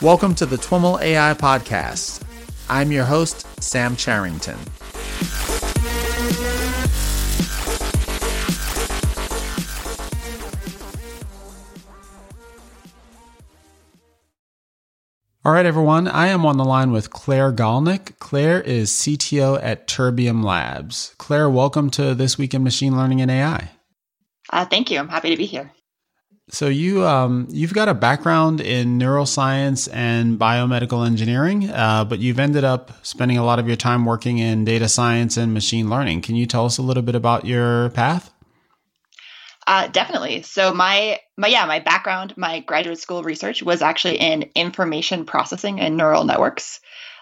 Welcome to the TWIML AI Podcast. I'm your host, Sam Charrington. All right, everyone. I am on the line with Clare Gollnick. Clare is CTO at Terbium Labs. Clare, welcome to This Week in Machine Learning and AI. Uh, thank you. I'm happy to be here. So you um, you've got a background in neuroscience and biomedical engineering, uh, but you've ended up spending a lot of your time working in data science and machine learning. Can you tell us a little bit about your path? Uh, definitely. So my my yeah my background, my graduate school research was actually in information processing and neural networks,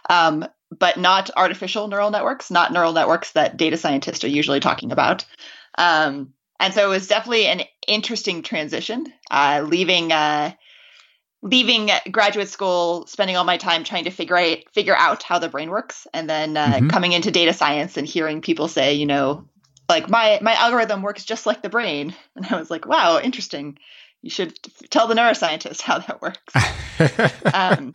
um, but not artificial neural networks, not neural networks that data scientists are usually talking about. Um, and so it was definitely an interesting transition, uh, leaving uh, leaving graduate school, spending all my time trying to figure out figure out how the brain works, and then uh, mm-hmm. coming into data science and hearing people say, you know, like my my algorithm works just like the brain, and I was like, wow, interesting. You should tell the neuroscientist how that works. um,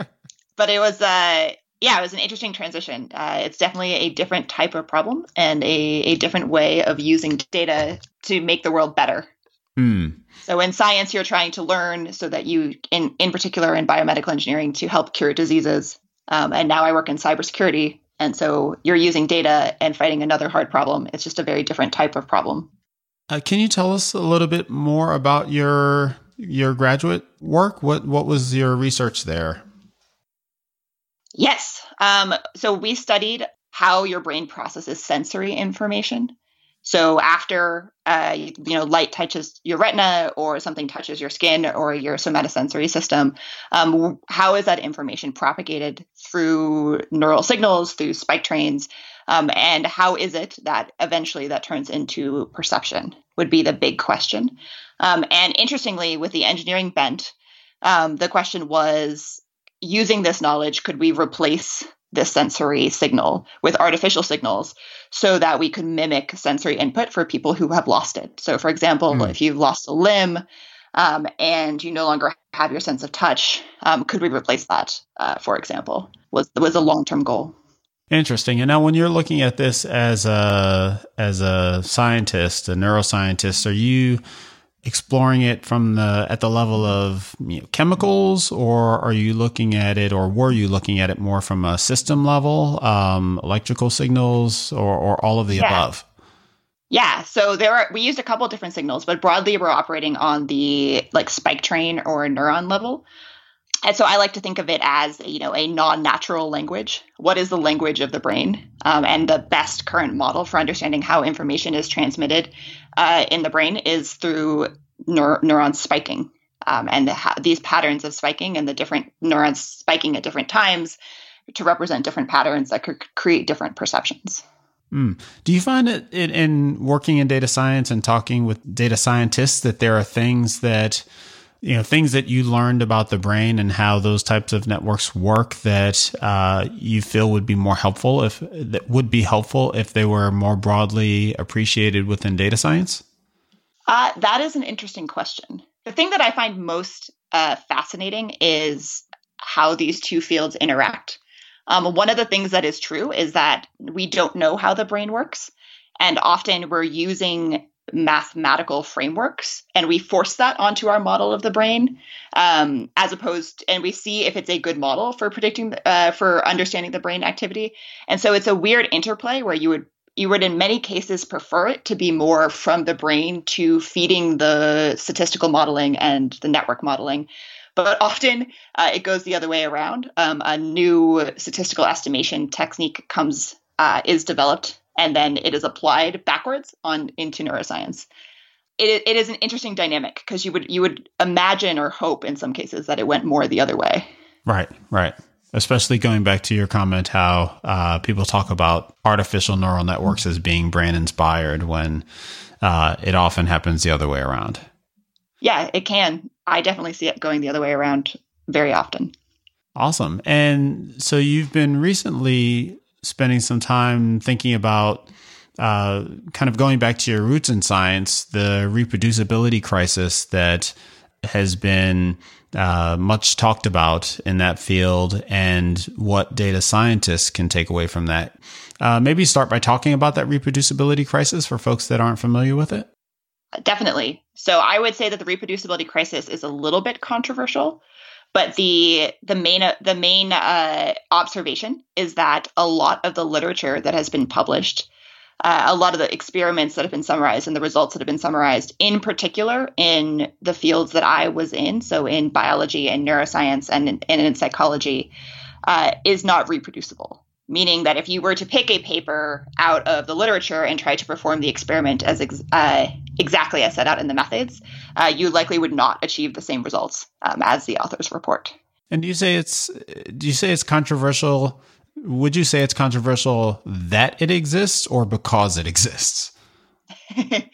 but it was uh, yeah, it was an interesting transition. Uh, it's definitely a different type of problem and a, a different way of using data to make the world better. Mm. So in science, you're trying to learn so that you, in in particular in biomedical engineering, to help cure diseases. Um, and now I work in cybersecurity, and so you're using data and fighting another hard problem. It's just a very different type of problem. Uh, can you tell us a little bit more about your your graduate work? What what was your research there? Yes. Um, so we studied how your brain processes sensory information. So after uh, you, know light touches your retina or something touches your skin or your somatosensory system, um, how is that information propagated through neural signals, through spike trains, um, and how is it that eventually that turns into perception? Would be the big question. Um, and interestingly, with the engineering bent, um, the question was using this knowledge, could we replace this sensory signal with artificial signals so that we could mimic sensory input for people who have lost it? So, for example, mm. if you've lost a limb um, and you no longer have your sense of touch, um, could we replace that? Uh, for example, was was a long term goal. Interesting. And now, when you're looking at this as a as a scientist, a neuroscientist, are you exploring it from the at the level of you know, chemicals, or are you looking at it, or were you looking at it more from a system level, um, electrical signals, or, or all of the yeah. above? Yeah, so there are we used a couple different signals, but broadly we're operating on the like spike train or neuron level. And so I like to think of it as you know a non-natural language. What is the language of the brain? Um, and the best current model for understanding how information is transmitted uh, in the brain is through neur- neuron spiking. Um, and the, these patterns of spiking and the different neurons spiking at different times to represent different patterns that could create different perceptions. Mm. Do you find it in, in working in data science and talking with data scientists that there are things that you know things that you learned about the brain and how those types of networks work that uh, you feel would be more helpful if that would be helpful if they were more broadly appreciated within data science? Uh, that is an interesting question. The thing that i find most uh, fascinating is how these two fields interact. Um, one of the things that is true is that we don't know how the brain works and often we're using mathematical frameworks and we force that onto our model of the brain um, as opposed and we see if it's a good model for predicting uh, for understanding the brain activity. And so it's a weird interplay where you would you would in many cases prefer it to be more from the brain to feeding the statistical modeling and the network modeling. But often uh, it goes the other way around. Um, a new statistical estimation technique comes uh, is developed and then it is applied backwards on into neuroscience. It, it is an interesting dynamic because you would you would imagine or hope in some cases that it went more the other way. Right, right. Especially going back to your comment, how uh, people talk about artificial neural networks as being brain inspired when uh, it often happens the other way around. Yeah, it can. I definitely see it going the other way around very often. Awesome. And so you've been recently spending some time thinking about uh, kind of going back to your roots in science, the reproducibility crisis that has been uh, much talked about in that field and what data scientists can take away from that. Uh, maybe start by talking about that reproducibility crisis for folks that aren't familiar with it. Definitely. So I would say that the reproducibility crisis is a little bit controversial, but the the main the main uh, observation is that a lot of the literature that has been published uh, a lot of the experiments that have been summarized and the results that have been summarized, in particular in the fields that I was in, so in biology and neuroscience and in, and in psychology, uh, is not reproducible. Meaning that if you were to pick a paper out of the literature and try to perform the experiment as ex- uh, exactly as set out in the methods, uh, you likely would not achieve the same results um, as the authors report. And do you say it's do you say it's controversial would you say it's controversial that it exists or because it exists? uh,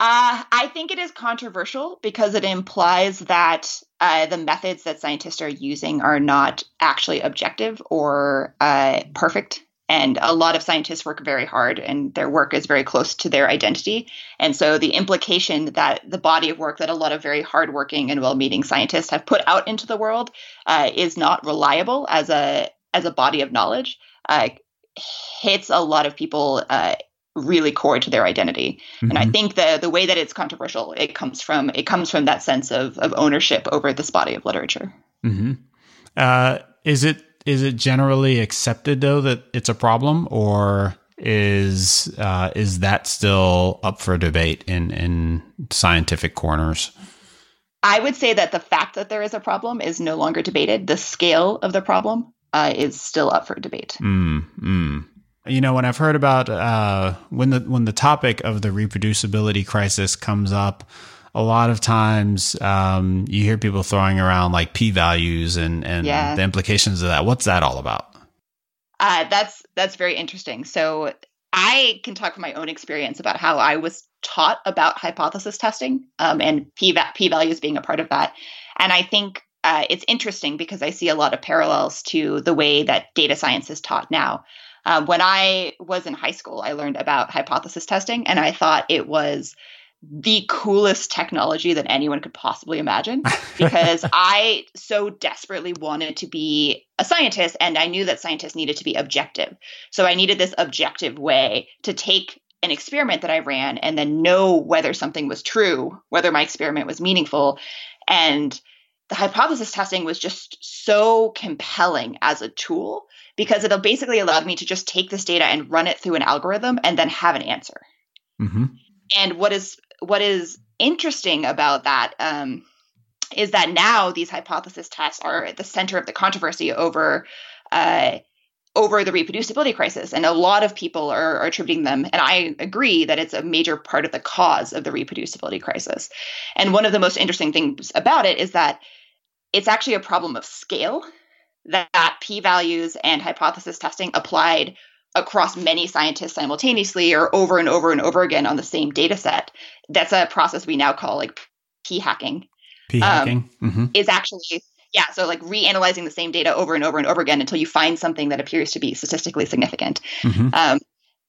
I think it is controversial because it implies that uh, the methods that scientists are using are not actually objective or uh, perfect. And a lot of scientists work very hard, and their work is very close to their identity. And so, the implication that the body of work that a lot of very hardworking and well-meaning scientists have put out into the world uh, is not reliable as a as a body of knowledge uh, hits a lot of people uh, really core to their identity. Mm-hmm. And I mm-hmm. think the the way that it's controversial, it comes from it comes from that sense of of ownership over this body of literature. Mm-hmm. Uh, is it is it generally accepted though that it's a problem, or is uh, is that still up for debate in in scientific corners? I would say that the fact that there is a problem is no longer debated. The scale of the problem uh, is still up for debate. Mm, mm. You know, when I've heard about uh, when the when the topic of the reproducibility crisis comes up, a lot of times um, you hear people throwing around like p values and and yeah. the implications of that. What's that all about? Uh, that's that's very interesting. So I can talk from my own experience about how I was taught about hypothesis testing um, and p p values being a part of that. And I think uh, it's interesting because I see a lot of parallels to the way that data science is taught now. Uh, when I was in high school, I learned about hypothesis testing, and I thought it was the coolest technology that anyone could possibly imagine because I so desperately wanted to be a scientist and I knew that scientists needed to be objective. So I needed this objective way to take an experiment that I ran and then know whether something was true, whether my experiment was meaningful. And the hypothesis testing was just so compelling as a tool because it basically allowed me to just take this data and run it through an algorithm and then have an answer. Mm-hmm. And what is what is interesting about that um, is that now these hypothesis tests are at the center of the controversy over uh, over the reproducibility crisis. And a lot of people are, are, attributing them, and I agree that it's a major part of the cause of the reproducibility crisis. And one of the most interesting things about it is that it's actually a problem of scale that p values and hypothesis testing applied across many scientists simultaneously or over and over and over again on the same data set. That's a process we now call like p hacking. P hacking um, mm-hmm. is actually yeah, so like reanalyzing the same data over and over and over again until you find something that appears to be statistically significant. Mm-hmm. Um,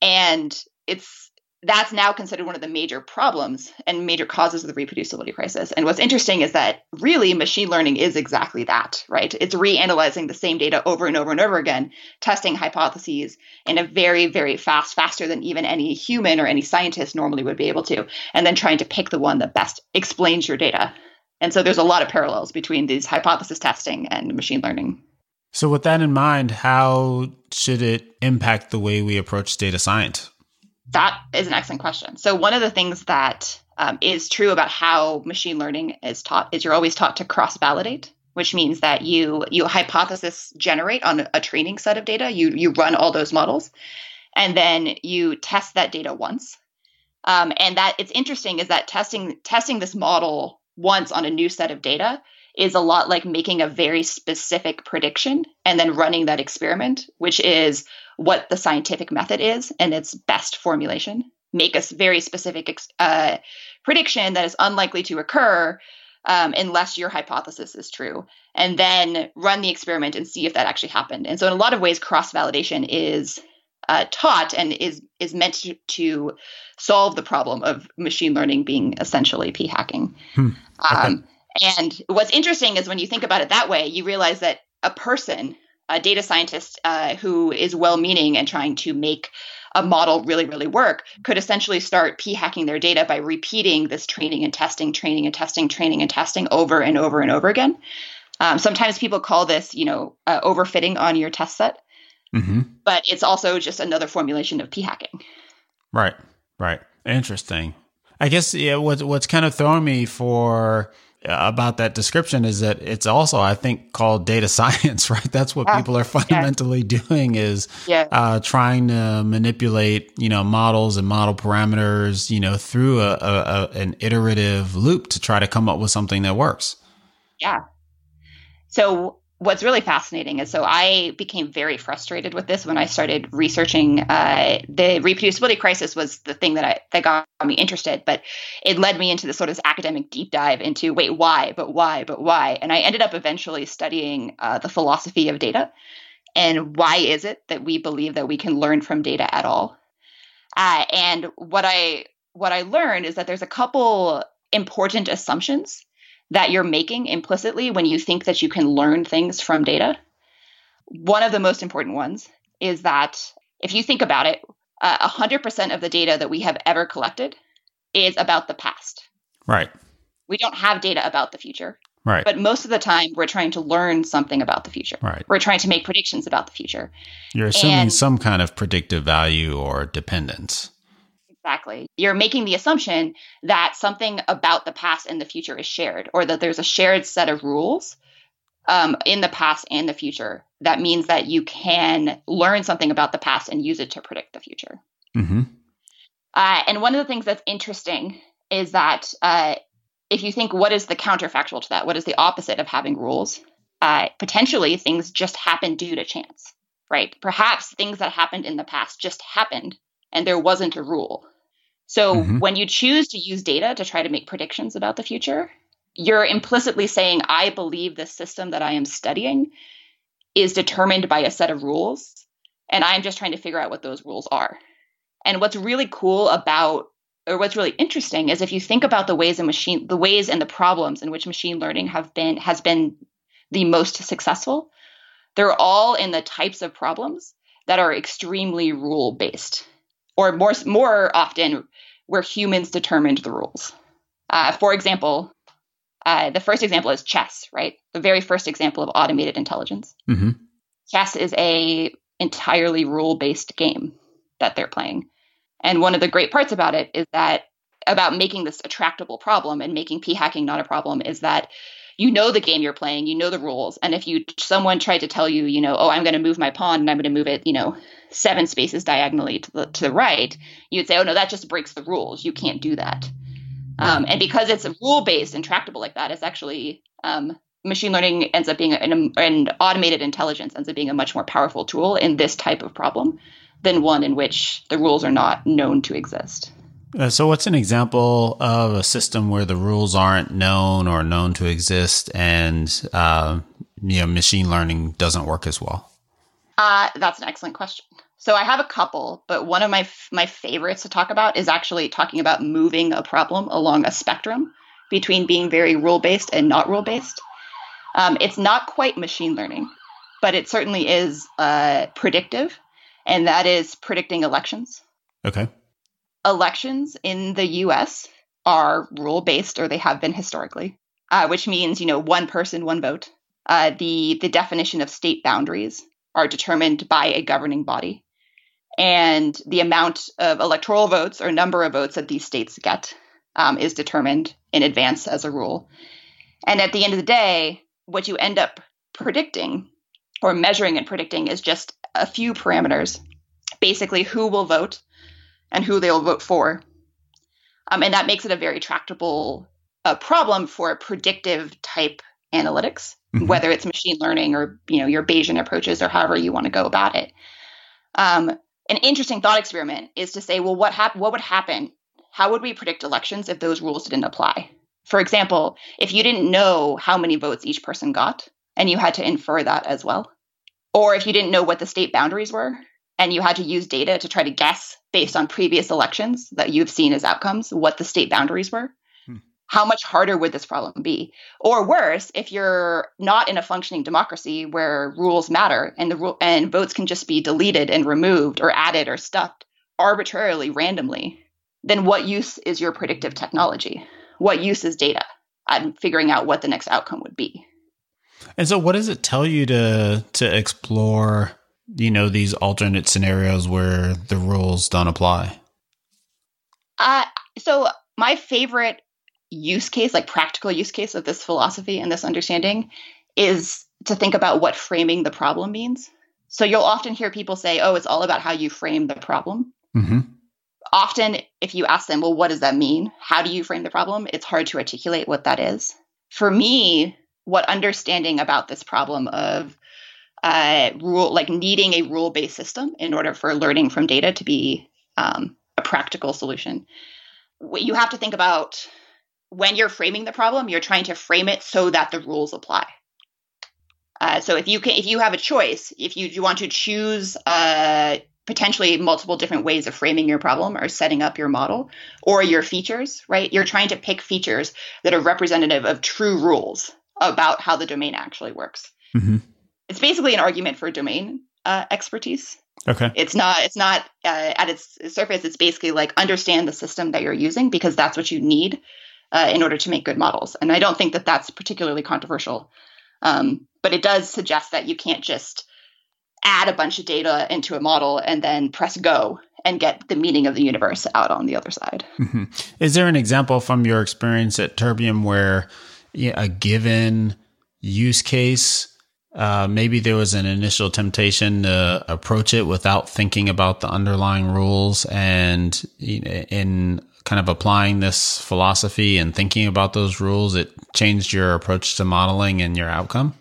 and it's that's now considered one of the major problems and major causes of the reproducibility crisis. And what's interesting is that really machine learning is exactly that, right? It's reanalyzing the same data over and over and over again, testing hypotheses in a very, very fast, faster than even any human or any scientist normally would be able to, and then trying to pick the one that best explains your data. And so there's a lot of parallels between these hypothesis testing and machine learning. So, with that in mind, how should it impact the way we approach data science? That is an excellent question. So, one of the things that um, is true about how machine learning is taught is you're always taught to cross validate, which means that you you hypothesis generate on a training set of data. You you run all those models, and then you test that data once. Um, and that it's interesting is that testing testing this model once on a new set of data is a lot like making a very specific prediction and then running that experiment, which is what the scientific method is and its best formulation. Make a very specific uh, prediction that is unlikely to occur um, unless your hypothesis is true, and then run the experiment and see if that actually happened. And so, in a lot of ways, cross validation is uh, taught and is is meant to, to, solve the problem of machine learning being essentially p hacking. Hmm. Um. And what's interesting is when you think about it that way, you realize that a person, a data scientist uh, who is well meaning and trying to make a model really, really work, could essentially start p hacking their data by repeating this training and testing, training and testing, training and testing over and over and over again. Um, sometimes people call this, you know, uh, overfitting on your test set, mm-hmm. but it's also just another formulation of p hacking. Right, right. Interesting. I guess yeah. What, what's kind of throwing me for about that description is that it's also i think called data science right that's what people are fundamentally yeah. doing is yeah. uh, trying to manipulate you know models and model parameters you know through a, a, a, an iterative loop to try to come up with something that works yeah so what's really fascinating is so I became very frustrated with this when I started researching uh, the reproducibility crisis was the thing that I that got me interested, but it led me into this sort of academic deep dive into wait why, but why, but why, and I ended up eventually studying uh, the philosophy of data and why is it that we believe that we can learn from data at all. Uh, and what I what I learned is that there's a couple important assumptions that you're making implicitly when you think that you can learn things from data. One of the most important ones is that if you think about it, uh, 100% of the data that we have ever collected is about the past. Right. We don't have data about the future. Right. But most of the time, we're trying to learn something about the future. Right. We're trying to make predictions about the future. You're assuming and, some kind of predictive value or dependence. Exactly. You're making the assumption that something about the past and the future is shared, or that there's a shared set of rules um, in the past and the future. That means that you can learn something about the past and use it to predict the future. Mm-hmm. Uh, and one of the things that's interesting is that uh, if you think, what is the counterfactual to that? What is the opposite of having rules? Uh, potentially, things just happen due to chance, right? Perhaps things that happened in the past just happened and there wasn't a rule. So mm-hmm. when you choose to use data to try to make predictions about the future, you're implicitly saying, I believe the system that I am studying is determined by a set of rules, and I'm just trying to figure out what those rules are. And what's really cool about or what's really interesting is if you think about the ways in machine the ways and the problems in which machine learning have been has been the most successful, they're all in the types of problems that are extremely rule based or more more often where humans determined the rules. Uh, for example, uh, the first example is chess, right? The very first example of automated intelligence. Mm-hmm. Chess is a entirely rule based game that they're playing, and one of the great parts about it is that about making this a tractable problem and making p hacking not a problem is that you know the game you're playing, you know the rules, and if you someone tried to tell you, you know, oh, I'm going to move my pawn and I'm going to move it, you know, seven spaces diagonally to the to the right, you'd say, oh no, that just breaks the rules. You can't do that. Um, and because it's rule based and tractable like that, it's actually um, machine learning ends up being an, an automated intelligence ends up being a much more powerful tool in this type of problem than one in which the rules are not known to exist. Uh, so, what's an example of a system where the rules aren't known or known to exist, and uh, you know, machine learning doesn't work as well? Uh, that's an excellent question. So I have a couple, but one of my my favorites to talk about is actually talking about moving a problem along a spectrum between being very rule based and not rule based. Um, it's not quite machine learning, but it certainly is uh, predictive, and that is predicting elections. Okay. Elections in the U.S. are rule based, or they have been historically, uh, which means you know one person, one vote. Uh, the the definition of state boundaries are determined by a governing body and the amount of electoral votes or number of votes that these states get um, is determined in advance as a rule. And at the end of the day, what you end up predicting or measuring and predicting is just a few parameters basically, who will vote and who they'll vote for. Um, and that makes it a very tractable uh, problem for predictive type analytics, mm-hmm. whether it's machine learning or you know your Bayesian approaches or however you want to go about it. Um, an interesting thought experiment is to say, well, what hap- what would happen? How would we predict elections if those rules didn't apply? For example, if you didn't know how many votes each person got and you had to infer that as well, or if you didn't know what the state boundaries were and you had to use data to try to guess based on previous elections that you've seen as outcomes what the state boundaries were, hmm. how much harder would this problem be? Or worse, if you're not in a functioning democracy where rules matter and the rule and votes can just be deleted and removed or added or stuffed arbitrarily, randomly, then what use is your predictive technology? What use is data at figuring out what the next outcome would be? And so, what does it tell you to to explore? You know, these alternate scenarios where the rules don't apply. Uh, so my favorite use case, like practical use case of this philosophy and this understanding is to think about what framing the problem means. So you'll often hear people say, oh, it's all about how you frame the problem. Mm-hmm. Often, if you ask them, well, what does that mean? How do you frame the problem? It's hard to articulate what that is. For me, what understanding about this problem of uh, rule, like needing a rule based system in order for learning from data to be um, a practical solution, you have to think about when you're framing the problem, you're trying to frame it so that the rules apply. Uh, so if you can, if you have a choice, if you, you want to choose uh, potentially multiple different ways of framing your problem or setting up your model or your features, right? You're trying to pick features that are representative of true rules about how the domain actually works. Mm-hmm. It's basically an argument for domain uh, expertise. Okay. It's not. It's not uh, at its surface. It's basically like understand the system that you're using because that's what you need uh, in order to make good models. And I don't think that that's particularly controversial. Um, but it does suggest that you can't just add a bunch of data into a model and then press go and get the meaning of the universe out on the other side. Mm-hmm. Is there an example from your experience at Terbium where a given use case, uh, maybe there was an initial temptation to approach it without thinking about the underlying rules and in kind of applying this philosophy and thinking about those rules, it changed your approach to modeling and your outcome?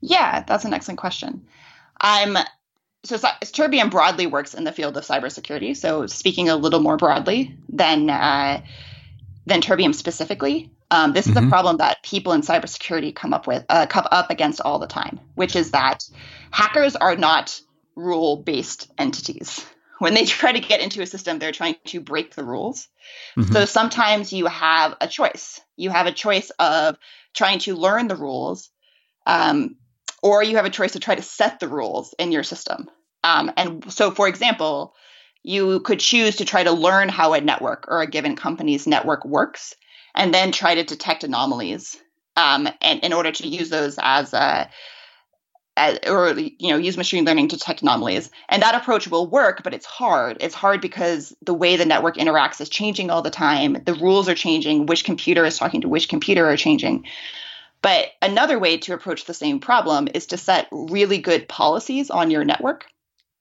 Yeah, that's an excellent question. I'm so Terbium broadly works in the field of cybersecurity. So speaking a little more broadly than uh, than Terbium specifically, um, this mm-hmm. is a mm-hmm. problem that people in cybersecurity come up with uh, come up against all the time, which is that hackers are not rule based entities when they try to get into a system, they're trying to break the rules. Mm-hmm. So sometimes you have a choice. You have a choice of trying to learn the rules, um, or you have a choice to try to set the rules in your system. Um, and so, for example, you could choose to try to learn how a network or a given company's network works, and then try to detect anomalies. Um, and in order to use those as a or you know use machine learning to detect anomalies. And that approach will work but it's hard. It's hard because the way the network interacts is changing all the time. The rules are changing. Which computer is talking to which computer are changing. But another way to approach the same problem is to set really good policies on your network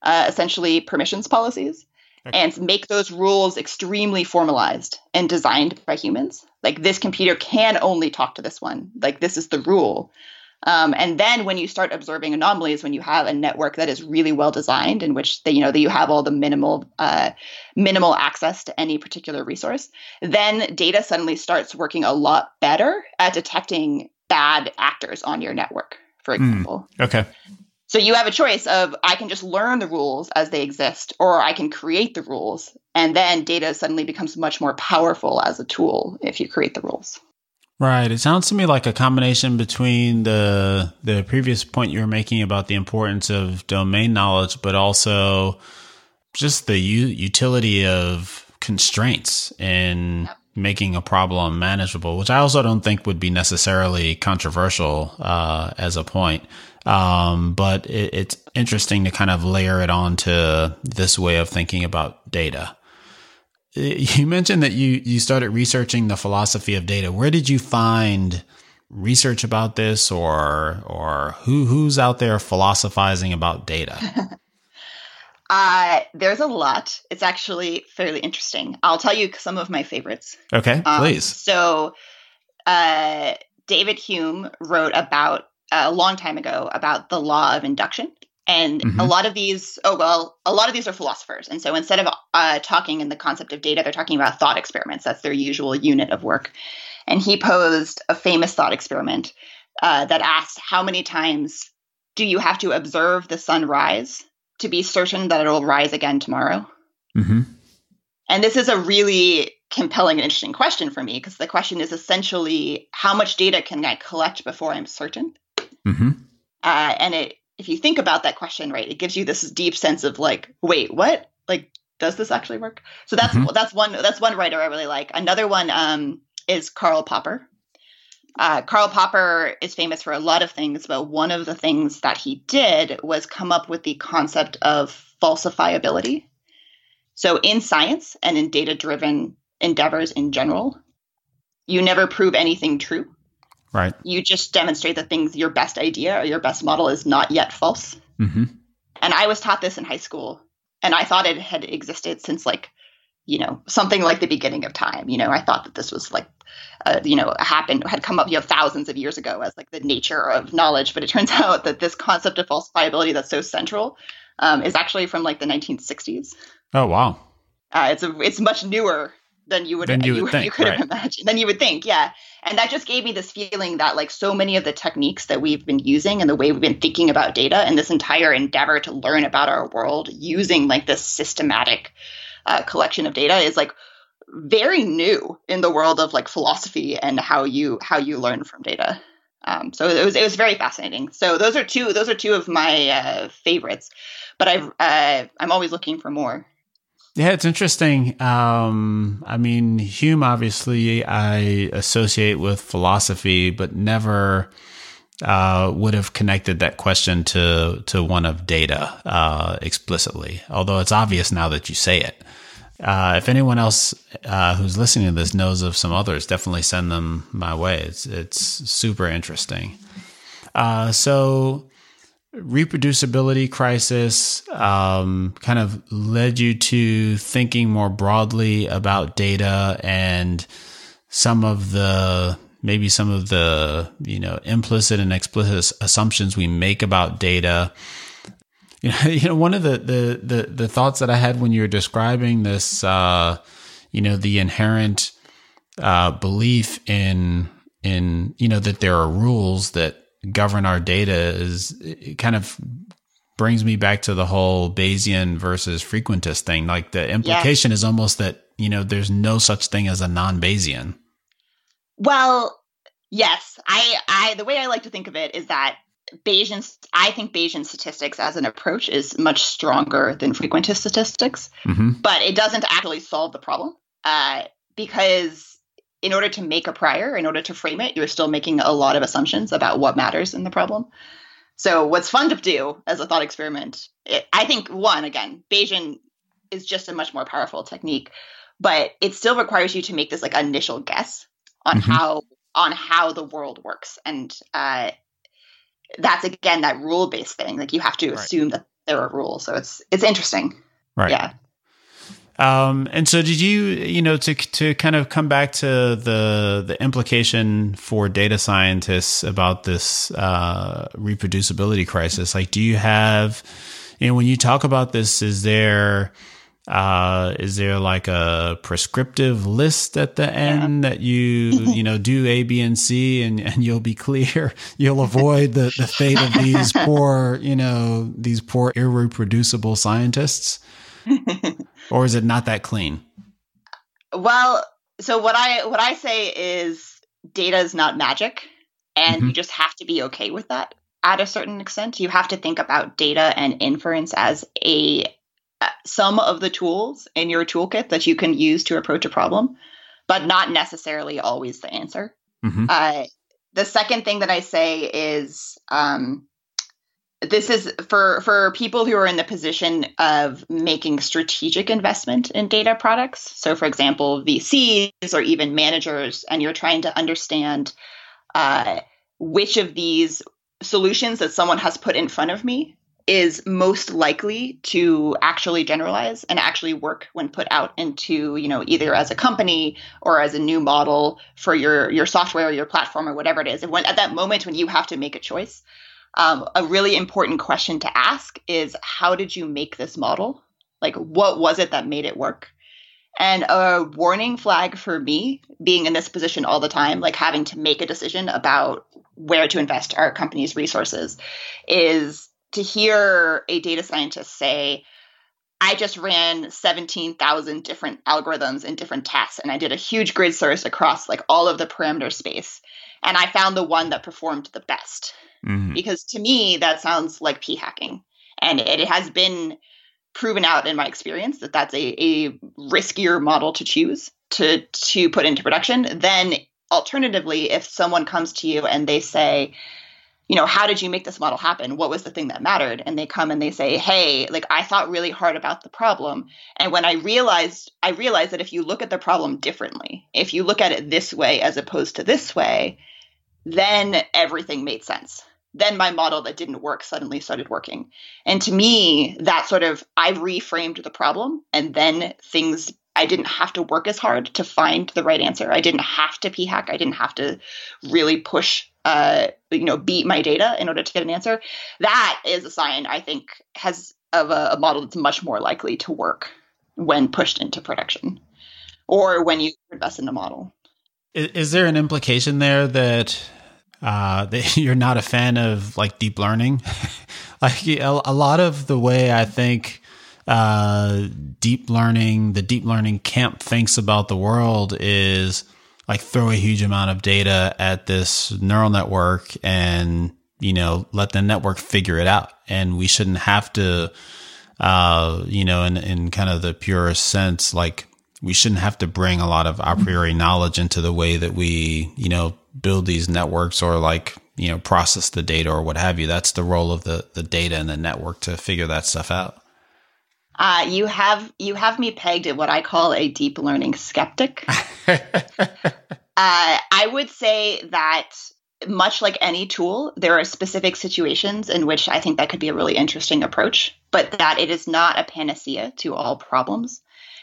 uh, essentially permissions policies okay. and make those rules extremely formalized and designed by humans like this computer can only talk to this one like this is the rule um, and then when you start observing anomalies, when you have a network that is really well designed, in which they, you know that you have all the minimal uh, minimal access to any particular resource, then data suddenly starts working a lot better at detecting bad actors on your network. For hmm. example. Mm, okay. So you have a choice of I can just learn the rules as they exist, or I can create the rules, and then data suddenly becomes much more powerful as a tool if you create the rules. Right. It sounds to me like a combination between the the previous point you were making about the importance of domain knowledge, but also just the u- utility of constraints in yep. making a problem manageable, which I also don't think would be necessarily controversial uh, as a point. Um, but it, it's interesting to kind of layer it onto this way of thinking about data. You mentioned that you you started researching the philosophy of data. Where did you find research about this, or or who who's out there philosophizing about data? uh, there's a lot. It's actually fairly interesting. I'll tell you some of my favorites. Okay, um, please. So, uh, David Hume wrote about a long time ago about the law of induction. And mm-hmm. a lot of these, oh, well, a lot of these are philosophers. And so instead of uh, talking in the concept of data, they're talking about thought experiments. That's their usual unit of work. And he posed a famous thought experiment uh, that asked how many times do you have to observe the sun rise to be certain that it will rise again tomorrow? Mm-hmm. And this is a really compelling and interesting question for me because the question is essentially how much data can I collect before I'm certain? Mm-hmm. Uh, and it, if you think about that question, right, it gives you this deep sense of like, wait, what? Like, does this actually work? So that's Mhm. that's one that's one writer I really like. Another one um, is Karl Popper. Uh, Karl Popper is famous for a lot of things, but one of the things that he did was come up with the concept of falsifiability. So in science and in data-driven endeavors in general, you never prove anything true. Right. You just demonstrate that things your best idea or your best model is not yet false. Mm-hmm. And I was taught this in high school, and I thought it had existed since like, you know, something like the beginning of time. You know, I thought that this was like, uh, you know, happened had come up, you know, thousands of years ago as like the nature of knowledge. But it turns out that this concept of falsifiability that's so central um, is actually from like the 1960s. Oh wow. Uh, it's a it's much newer than you would Than you would think, you could right. have imagined than you would think yeah and that just gave me this feeling that like so many of the techniques that we've been using and the way we've been thinking about data and this entire endeavor to learn about our world using like this systematic uh, collection of data is like very new in the world of like philosophy and how you how you learn from data. Um, so it was it was very fascinating. So those are two those are two of my uh, favorites. But i've uh, i'm always looking for more Yeah, it's interesting. Um, I mean, Hume obviously I associate with philosophy, but never uh, would have connected that question to to one of data uh, explicitly. Although it's obvious now that you say it. Uh, if anyone else uh, who's listening to this knows of some others, definitely send them my way. It's it's super interesting. Uh, so reproducibility crisis um, kind of led you to thinking more broadly about data and some of the maybe some of the you know implicit and explicit assumptions we make about data. You know, you know one of the, the the the thoughts that i had when you were describing this uh you know the inherent uh belief in in you know that there are rules that govern our data is it kind of brings me back to the whole Bayesian versus frequentist thing. Like the implication is almost that, you know, there's no such thing as a non Bayesian. Well, yes. I, I the way I like to think of it is that Bayesian I think Bayesian statistics as an approach is much stronger than frequentist statistics, Mm-hmm. but it doesn't actually solve the problem. Uh, because in order to make a prior, in order to frame it, you're still making a lot of assumptions about what matters in the problem. So what's fun to do as a thought experiment, it, I think one again, Bayesian is just a much more powerful technique, but it still requires you to make this like initial guess on Mhm. how on how the world works, and uh, that's again that rule based thing. Like you have to Right. assume that there are rules. So it's it's interesting. Right. Yeah. Um, and so did you, you know, to, to kind of come back to the, the implication for data scientists about this, uh, reproducibility crisis, like, do you have, you know, when you talk about this, is there, uh, is there like a prescriptive list at the end that you, you know, do A, B, and C and, and you'll be clear, you'll avoid the, the fate of these poor, you know, these poor irreproducible scientists? Or is it not that clean? Well, so what I what I say is data is not magic and you just have to be okay with that at a certain extent. You have to think about data and inference as a some of the tools in your toolkit that you can use to approach a problem, but not necessarily always the answer. Mm-hmm. Uh, the second thing that I say is um, this is for for people who are in the position of making strategic investment in data products. So, for example, VCs or even managers, and you're trying to understand uh, which of these solutions that someone has put in front of me is most likely to actually generalize and actually work when put out into you know either as a company or as a new model for your your software or your platform or whatever it is and when at that moment when you have to make a choice um, a really important question to ask is how did you make this model like what was it that made it work and a warning flag for me being in this position all the time like having to make a decision about where to invest our company's resources is to hear a data scientist say I just ran 17,000 different algorithms and different tests, and I did a huge grid search across like all of the parameter space. And I found the one that performed the best. Mm-hmm. Because to me, that sounds like p hacking. And it, has been proven out in my experience that that's a, a riskier model to choose to to put into production then alternatively if someone comes to you and they say you know how did you make this model happen what was the thing that mattered and they come and they say hey like i thought really hard about the problem and when i realized i realized that if you look at the problem differently if you look at it this way as opposed to this way then everything made sense then my model that didn't work suddenly started working. And to me, that sort of, I reframed the problem and then things, I didn't have to work as hard to find the right answer. I didn't have to p hack. I didn't have to really push, uh, you know, beat my data in order to get an answer. That is a sign I think has of a, a model that's much more likely to work when pushed into production or when you invest in a model. Is, is there an implication there that uh, you're not a fan of like deep learning. like a, a, lot of the way I think uh, deep learning, the deep learning camp thinks about the world is like throw a huge amount of data at this neural network and you know let the network figure it out, and we shouldn't have to. Uh, you know, in, in kind of the purest sense, like we shouldn't have to bring a lot of a priori knowledge into the way that we, you know, build these networks or like, you know, process the data or what have you. That's the role of the, the data and the network to figure that stuff out. Uh, you have you have me pegged at what I call a deep learning skeptic. uh, I would say that much like any tool, there are specific situations in which I think that could be a really interesting approach, but that it is not a panacea to all problems.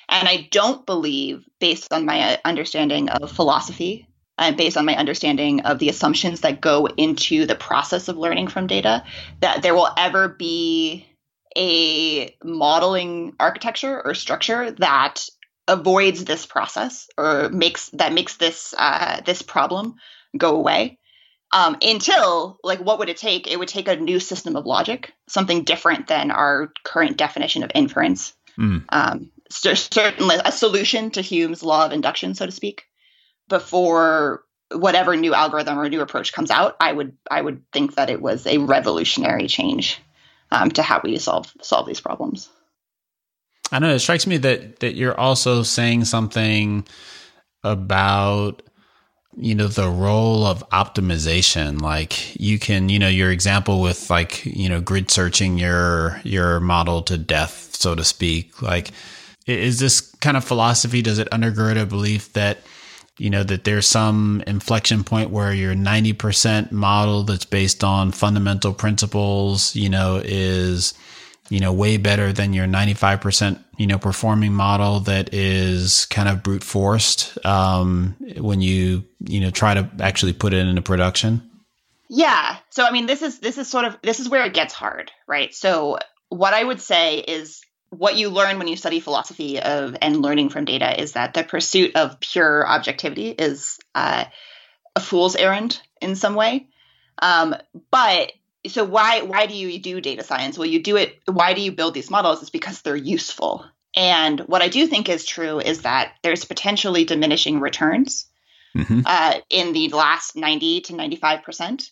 And I don't believe, based on my understanding of philosophy and based on my understanding of the assumptions that go into the process of learning from data, that there will ever be a modeling architecture or structure that avoids this process or makes that makes this uh, this problem go away. Um, until like what would it take? It would take a new system of logic, something different than our current definition of inference. Mm. Um, certainly a solution to Hume's law of induction, so to speak before whatever new algorithm or new approach comes out, I would I would think that it was a revolutionary change um, to how we solve solve these problems. I know it strikes me that that you're also saying something about you know the role of optimization like you can you know your example with like you know grid searching your your model to death so to speak like is this kind of philosophy does it undergird a belief that you know, that there's some inflection point where your 90% model that's based on fundamental principles, you know, is, you know, way better than your 95%, you know, performing model that is kind of brute forced, um, when you, you know, try to actually put it into production? Yeah. So, I mean, this is, this is sort of, this is where it gets hard, right? So, what I would say is what you learn when you study philosophy of and learning from data is that the pursuit of pure objectivity is uh, a fool's errand in some way. Um, but so why why do you do data science? Well, you do it. Why do you build these models? It's because they're useful. And what I do think is true is that there's potentially diminishing returns mm-hmm. uh, in the last 90 to 95 percent.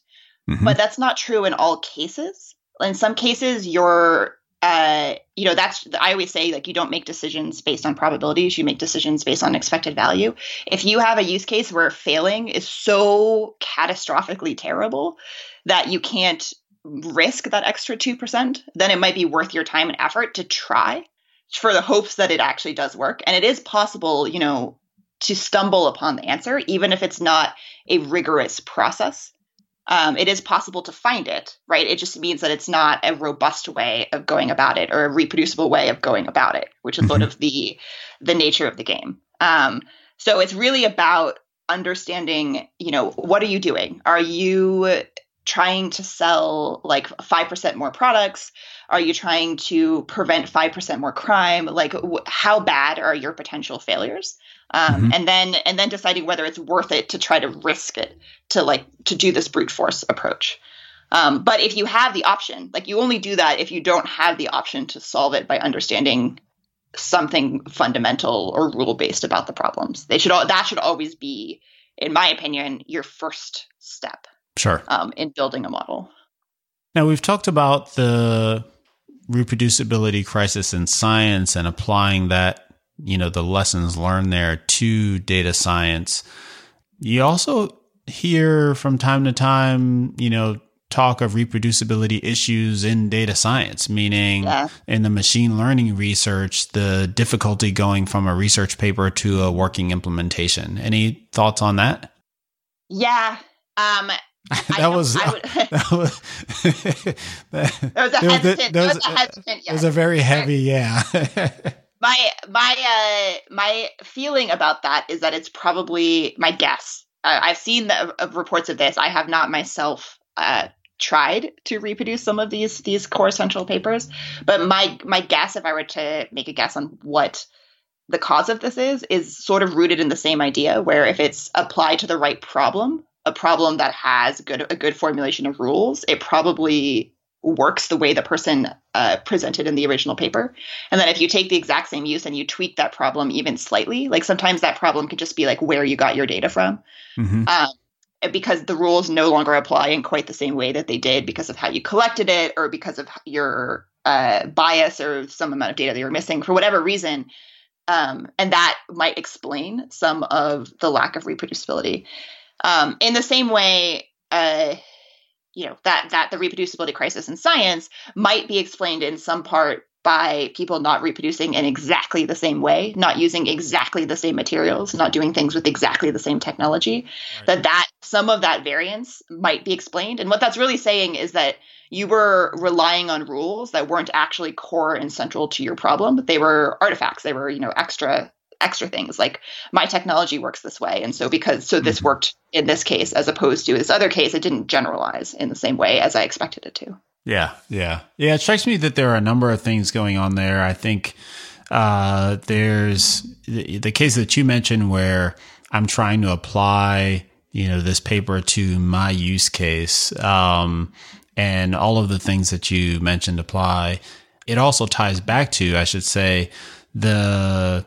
Mm-hmm. But that's not true in all cases. In some cases, your uh, you know, that's I always say like you don't make decisions based on probabilities, you make decisions based on expected value. If you have a use case where failing is so catastrophically terrible that you can't risk that extra 2%, then it might be worth your time and effort to try for the hopes that it actually does work. And it is possible, you know, to stumble upon the answer, even if it's not a rigorous process um, it is possible to find it, right? It just means that it's not a robust way of going about it or a reproducible way of going about it, which is mm-hmm. sort of the the nature of the game. Um, so it's really about understanding, you know, what are you doing? Are you trying to sell like 5% more products? Are you trying to prevent 5% more crime? Like, wh- how bad are your potential failures? Um, mm-hmm. and then and then deciding whether it's worth it to try to risk it to like to do this brute force approach Um, but if you have the option, like you only do that if you don't have the option to solve it by understanding something fundamental or rule based about the problems. They should all, that should always be, in my opinion, your first step. Sure. Um, in building a model. Now we've talked about the reproducibility crisis in science and applying that, you know, the lessons learned there to data science. You also hear from time to time, you know, talk of reproducibility issues in data science, meaning yeah. in the machine learning research, the difficulty going from a research paper to a working implementation. Any thoughts on that? Yeah. Um, that, was, would, that was that was a hesitant. That was, a hesitant. Yes. It was a very heavy, yeah. My my uh, my feeling about that is that it's probably my guess. Uh, I've seen the uh, reports of this. I have not myself uh, tried to reproduce some of these these core central papers, but my my guess, if I were to make a guess on what the cause of this is, is sort of rooted in the same idea. Where if it's applied to the right problem, a problem that has good a good formulation of rules, it probably works the way the person uh, presented in the original paper. And then if you take the exact same use and you tweak that problem even slightly, like sometimes that problem could just be like where you got your data from. Mm-hmm. Um, because the rules no longer apply in quite the same way that they did because of how you collected it or because of your uh, bias or some amount of data that you're missing for whatever reason. Um, and that might explain some of the lack of reproducibility. Um, in the same way, uh, you know that that the reproducibility crisis in science might be explained in some part by people not reproducing in exactly the same way, not using exactly the same materials, not doing things with exactly the same technology. Right. That that some of that variance might be explained, and what that's really saying is that you were relying on rules that weren't actually core and central to your problem. They were artifacts. They were you know extra extra things like my technology works this way. And so because so this mm-hmm. worked in this case as opposed to this other case it didn't generalize in the same way as i expected it to. Yeah yeah. Yeah it strikes me that there are a number of things going on there. I think uh, there's the, the case that you mentioned where i'm trying to apply you know this paper to my use case um, and all of the things that you mentioned apply. It also ties back to i should say the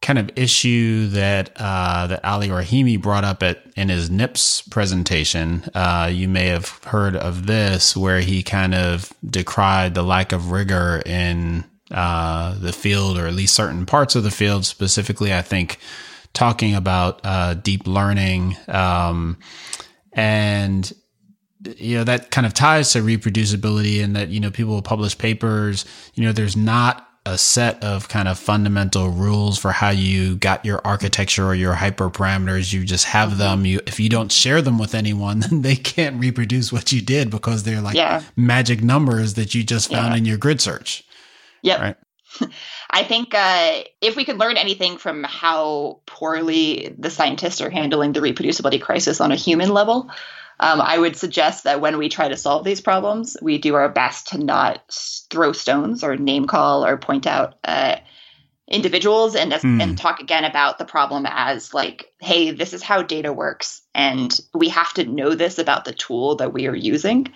kind of issue that uh, that Ali Rahimi brought up at in his NIPS presentation. Uh, you may have heard of this, where he kind of decried the lack of rigor in uh, the field, or at least certain parts of the field. Specifically, I think talking about uh, deep learning um, and you know that kind of ties to reproducibility and that you know people publish papers you know there's not a set of kind of fundamental rules for how you got your architecture or your hyperparameters. You just have mm-hmm. them. You, if you don't share them with anyone, then they can't reproduce what you did because they're like yeah. magic numbers that you just found yeah. in your grid search. Yep. Right. I think uh, if we can learn anything from how poorly the scientists are handling the reproducibility crisis on a human level, um, I would suggest that when we try to solve these problems, we do our best to not throw stones or name call or point out uh, individuals and mm. and talk again about the problem as like, hey, this is how data works, and we have to know this about the tool that we are using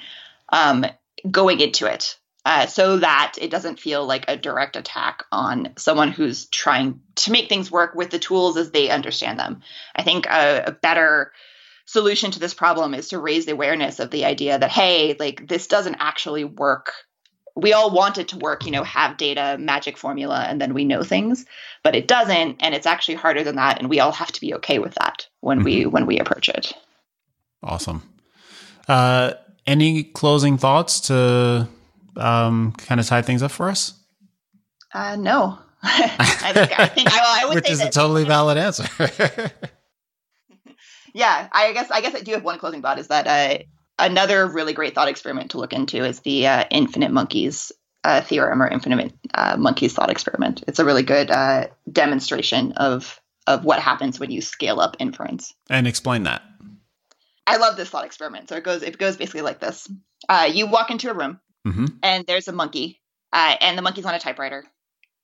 um, going into it. Uh, so that it doesn't feel like a direct attack on someone who's trying to make things work with the tools as they understand them. I think a, a better solution to this problem is to raise the awareness of the idea that hey like this doesn't actually work. We all want it to work you know have data magic formula and then we know things but it doesn't and it's actually harder than that and we all have to be okay with that when mm-hmm. we when we approach it. Awesome. Uh any closing thoughts to um kind of tie things up for us? Uh no. I think I think I, I would which is a totally valid answer yeah, I guess I guess I do have one closing thought is that uh, another really great thought experiment to look into is the uh, infinite monkeys uh, theorem or infinite uh, monkeys thought experiment. It's a really good uh, demonstration of of what happens when you scale up inference. And explain that. I love this thought experiment. So it goes it goes basically like this: uh, you walk into a room, mm-hmm. and there's a monkey, and the monkey's on a typewriter,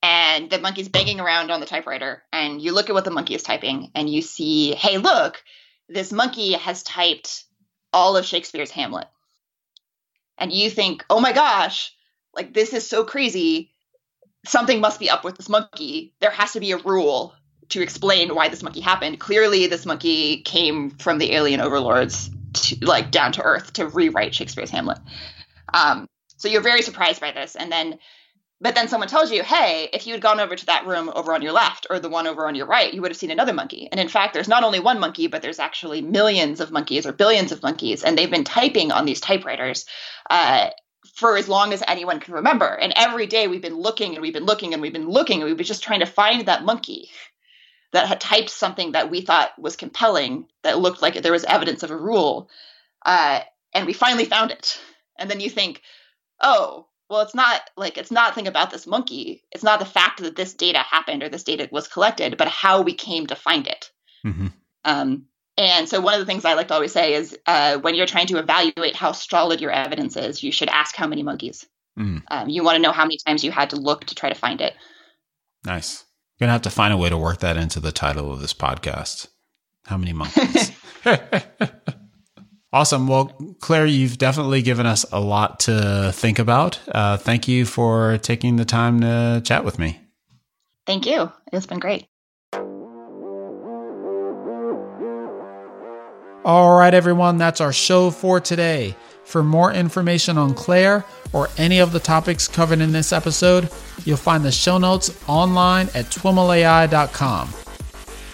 and the monkey's banging around on the typewriter and you look at what the monkey is typing and you see hey look this monkey has typed all of Shakespeare's Hamlet. and you think, oh my gosh, like this is so crazy. Something must be up with this monkey. There has to be a rule to explain why this monkey happened. Clearly, this monkey came from the alien overlords, to, like down to earth, to rewrite Shakespeare's Hamlet. Um, so you're very surprised by this, and then, but then someone tells you, "Hey, if you had gone over to that room over on your left or the one over on your right, you would have seen another monkey." And in fact, there's not only one monkey, but there's actually millions of monkeys or billions of monkeys, and they've been typing on these typewriters. Uh, for as long as anyone can remember. And every day we've been looking and we've been looking and we've been looking and we've been just trying to find that monkey that had typed something that we thought was compelling, that looked like there was evidence of a rule. Uh, and we finally found it. And then you think, oh, well, it's not like it's not thing about this monkey. It's not the fact that this data happened or this data was collected, but how we came to find it. Mm-hmm. Um, and so, one of the things I like to always say is uh, when you're trying to evaluate how solid your evidence is, you should ask how many monkeys. Mm. Um, you want to know how many times you had to look to try to find it. Nice. You're gonna have to find a way to work that into the title of this podcast. How many monkeys? awesome. Well, Clare, you've definitely given us a lot to think about. Uh, thank you for taking the time to chat with me. Thank you. It's been great. All right, everyone, that's our show for today. For more information on Clare or any of the topics covered in this episode, you'll find the show notes online at twimlai.com.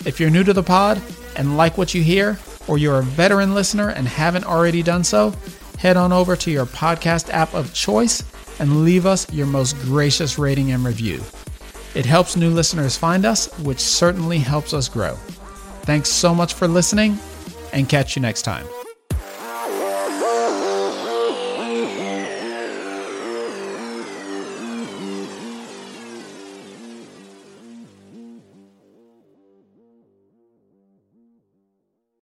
If you're new to the pod and like what you hear, or you're a veteran listener and haven't already done so, head on over to your podcast app of choice and leave us your most gracious rating and review. It helps new listeners find us, which certainly helps us grow. Thanks so much for listening, and catch you next time.